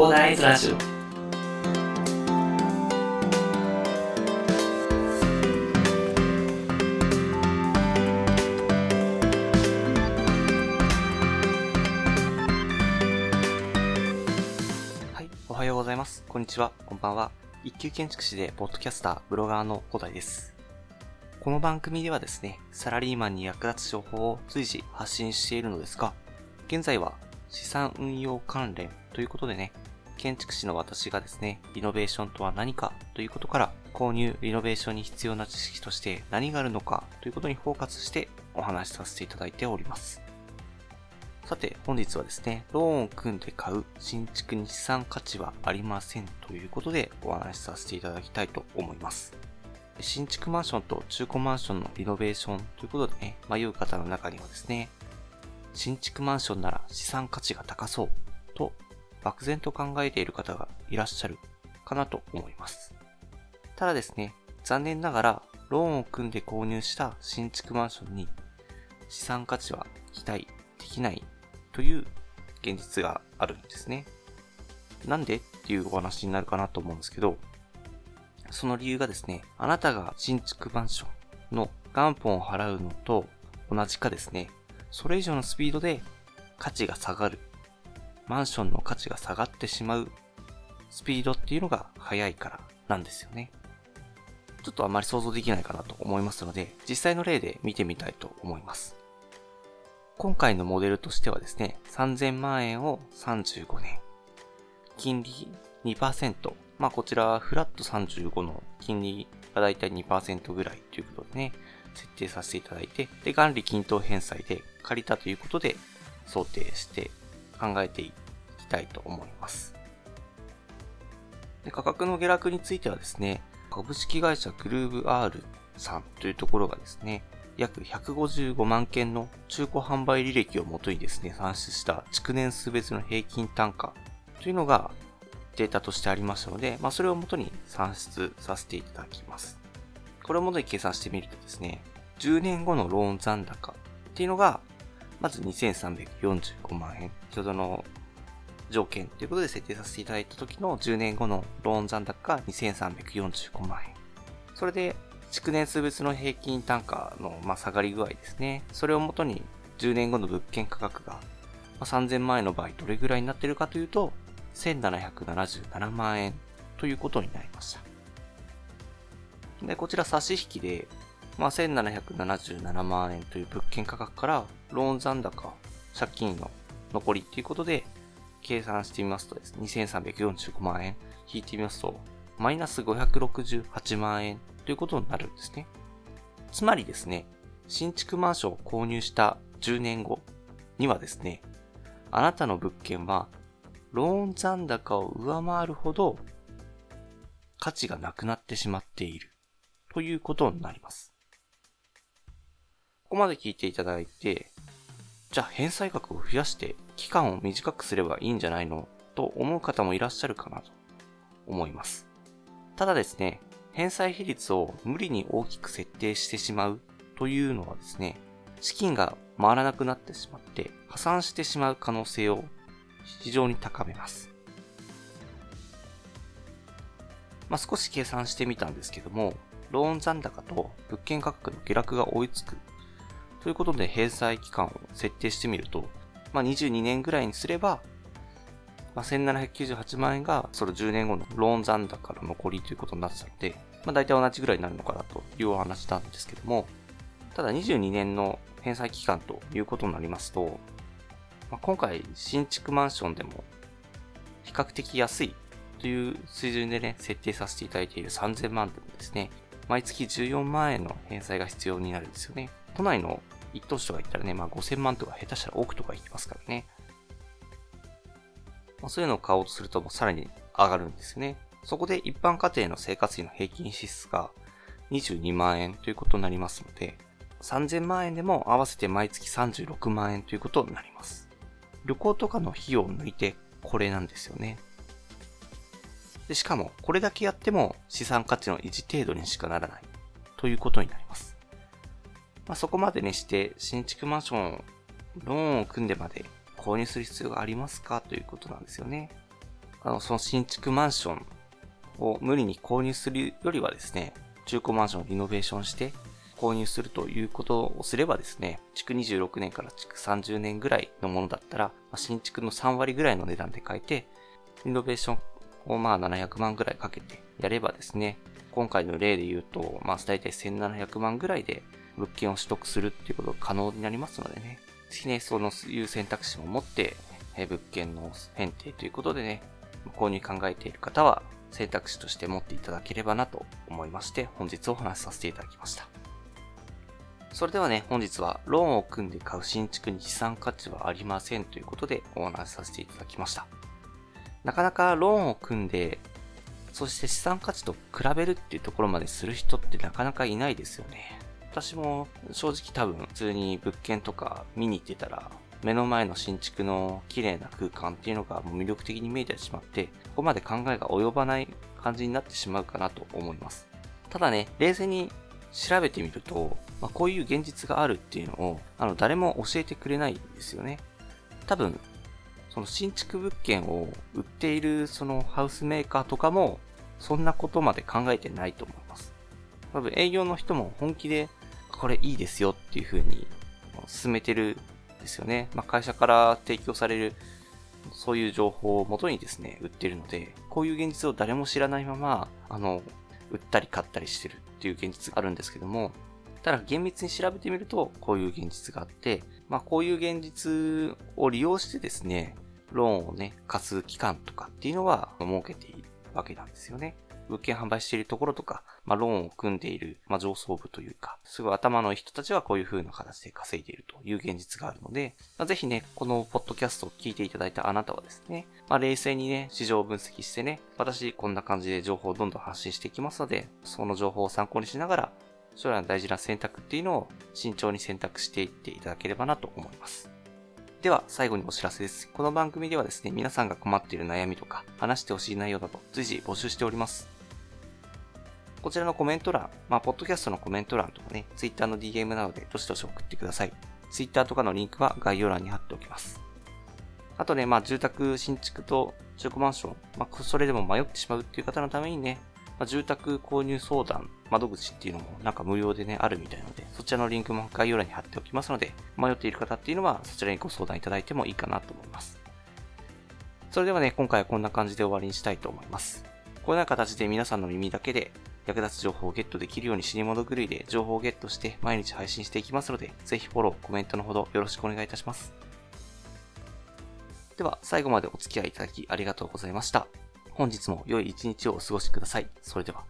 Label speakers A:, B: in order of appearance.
A: コーダーイズラジオ
B: はい、おはようございます。こんにちは、こんばんは。一級建築士でポッドキャスター、ブロガーの古代です。この番組ではですね、サラリーマンに役立つ情報を随時発信しているのですが、現在は資産運用関連ということでね、建築士の私がですね、リノベーションとは何かということから、購入、リノベーションに必要な知識として何があるのかということにフォーカスしてお話しさせていただいております。さて、本日はですね、ローンを組んで買う新築に資産価値はありませんということでお話しさせていただきたいと思います。新築マンションと中古マンションのリノベーションということでね、迷う方の中にはですね、新築マンションなら資産価値が高そうと漠然と考えている方がいらっしゃるかなと思います。ただですね、残念ながらローンを組んで購入した新築マンションに資産価値は期待できないという現実があるんですね。なんでっていうお話になるかなと思うんですけど、その理由がですね、あなたが新築マンションの元本を払うのと同じかですね、それ以上のスピードで価値が下がる。マンションの価値が下がってしまうスピードっていうのが速いからなんですよね。ちょっとあまり想像できないかなと思いますので、実際の例で見てみたいと思います。今回のモデルとしてはですね、3000万円を35年。金利2%。まあこちらはフラット35の金利がだいたい2%ぐらいということでね、設定させていただいて、で、元利均等返済で借りたということで想定して考えていきたいと思います。で価格の下落についてはですね、株式会社グルーブ R さんというところがですね、約155万件の中古販売履歴をもとにですね、算出した築年数別の平均単価というのがデータとしてありますので、まあ、それをもとに算出させていただきます。これをもとに計算してみるとですね、10年後のローン残高っていうのが、まず2345万円。先ほどの条件ということで設定させていただいた時の10年後のローン残高が2345万円。それで、築年数別の平均単価の、まあ、下がり具合ですね。それをもとに10年後の物件価格が、まあ、3000万円の場合どれぐらいになっているかというと、1777万円ということになりました。で、こちら差し引きで、まあ、1777万円という物件価格から、ローン残高、借金の残りということで、計算してみますとですね、2345万円引いてみますと、マイナス568万円ということになるんですね。つまりですね、新築マンションを購入した10年後にはですね、あなたの物件は、ローン残高を上回るほど、価値がなくなってしまっている、ということになります。ここまで聞いていただいて、じゃあ返済額を増やして期間を短くすればいいんじゃないのと思う方もいらっしゃるかなと思います。ただですね、返済比率を無理に大きく設定してしまうというのはですね、資金が回らなくなってしまって破産してしまう可能性を非常に高めます。まあ、少し計算してみたんですけども、ローン残高と物件価格の下落が追いつくということで返済期間を設定してみると、まあ、22年ぐらいにすれば、まあ、1798万円がその10年後のローン残高の残りということになってたので、まあ、大体同じぐらいになるのかなというお話なんですけども、ただ22年の返済期間ということになりますと、まあ、今回新築マンションでも比較的安いという水準でね、設定させていただいている3000万でもですね、毎月14万円の返済が必要になるんですよね。都内の一等地とか行ったらね、まあ5000万とか下手したら億とか行きますからね。まあ、そういうのを買おうとするともうさらに上がるんですよね。そこで一般家庭の生活費の平均支出が22万円ということになりますので、3000万円でも合わせて毎月36万円ということになります。旅行とかの費用を抜いてこれなんですよね。でしかも、これだけやっても資産価値の維持程度にしかならないということになります。まあ、そこまでねして、新築マンション、ローンを組んでまで購入する必要がありますか？ということなんですよね。あの、その新築マンションを無理に購入するよりはですね、中古マンションをリノベーションして購入するということをすればですね、築26年から築30年ぐらいのものだったら、新築の3割ぐらいの値段で買えて、リノベーションをまあ700万ぐらいかけてやればですね、今回の例で言うと、まあ大体1700万ぐらいで物件を取得するっていうことが可能になりますのでね、ぜひね、そのいう選択肢を持って、え物件の選定ということでね、購入考えている方は選択肢として持っていただければなと思いまして、本日お話しさせていただきました。それではね、本日はローンを組んで買う新築に資産価値はありませんということでお話しさせていただきました。なかなかローンを組んで、そして資産価値と比べるっていうところまでする人ってなかなかいないですよね。私も正直多分普通に物件とか見に行ってたら目の前の新築の綺麗な空間っていうのがもう魅力的に見えてしまって、ここまで考えが及ばない感じになってしまうかなと思います。ただね、冷静に調べてみると、まあ、こういう現実があるっていうのを、あの、誰も教えてくれないんですよね。多分、その新築物件を売っているそのハウスメーカーとかも、そんなことまで考えてないと思います。多分営業の人も本気で、これいいですよっていう風に進めてるんですよね。まあ、会社から提供されるそういう情報をもとにですね、売ってるので、こういう現実を誰も知らないまま、あの、売ったり買ったりしてるっていう現実があるんですけども、ただ厳密に調べてみると、こういう現実があって、まあこういう現実を利用してですね、ローンをね、貸す期間とかっていうのは設けているわけなんですよね。物件販売しているところとか、まあ、ローンを組んでいる、まあ、上層部というか、すごい頭のいい人たちはこういう風な形で稼いでいるという現実があるので、まあ、ぜひね、このポッドキャストを聞いていただいたあなたはですね、まあ、冷静にね、市場を分析してね、私こんな感じで情報をどんどん発信していきますので、その情報を参考にしながら、将来の大事な選択っていうのを慎重に選択していっていただければなと思います。では、最後にお知らせです。この番組ではですね、皆さんが困っている悩みとか、話してほしい内容など、随時募集しております。こちらのコメント欄、まあ、ポッドキャストのコメント欄とかね、Twitter の DM などでどしどし送ってください。Twitter とかのリンクは概要欄に貼っておきます。あとね、まあ、住宅、新築と中古マンション、まあ、それでも迷ってしまうっていう方のためにね、まあ、住宅購入相談窓口っていうのもなんか無料でね、あるみたいなので、そちらのリンクも概要欄に貼っておきますので、迷っている方っていうのはそちらにご相談いただいてもいいかなと思います。それではね、今回はこんな感じで終わりにしたいと思います。このような形で皆さんの耳だけで役立つ情報をゲットできるように死に物狂いで情報をゲットして毎日配信していきますので、ぜひフォロー、コメントのほどよろしくお願いいたします。では、最後までお付き合いいただきありがとうございました。本日も良い一日をお過ごしください。それでは。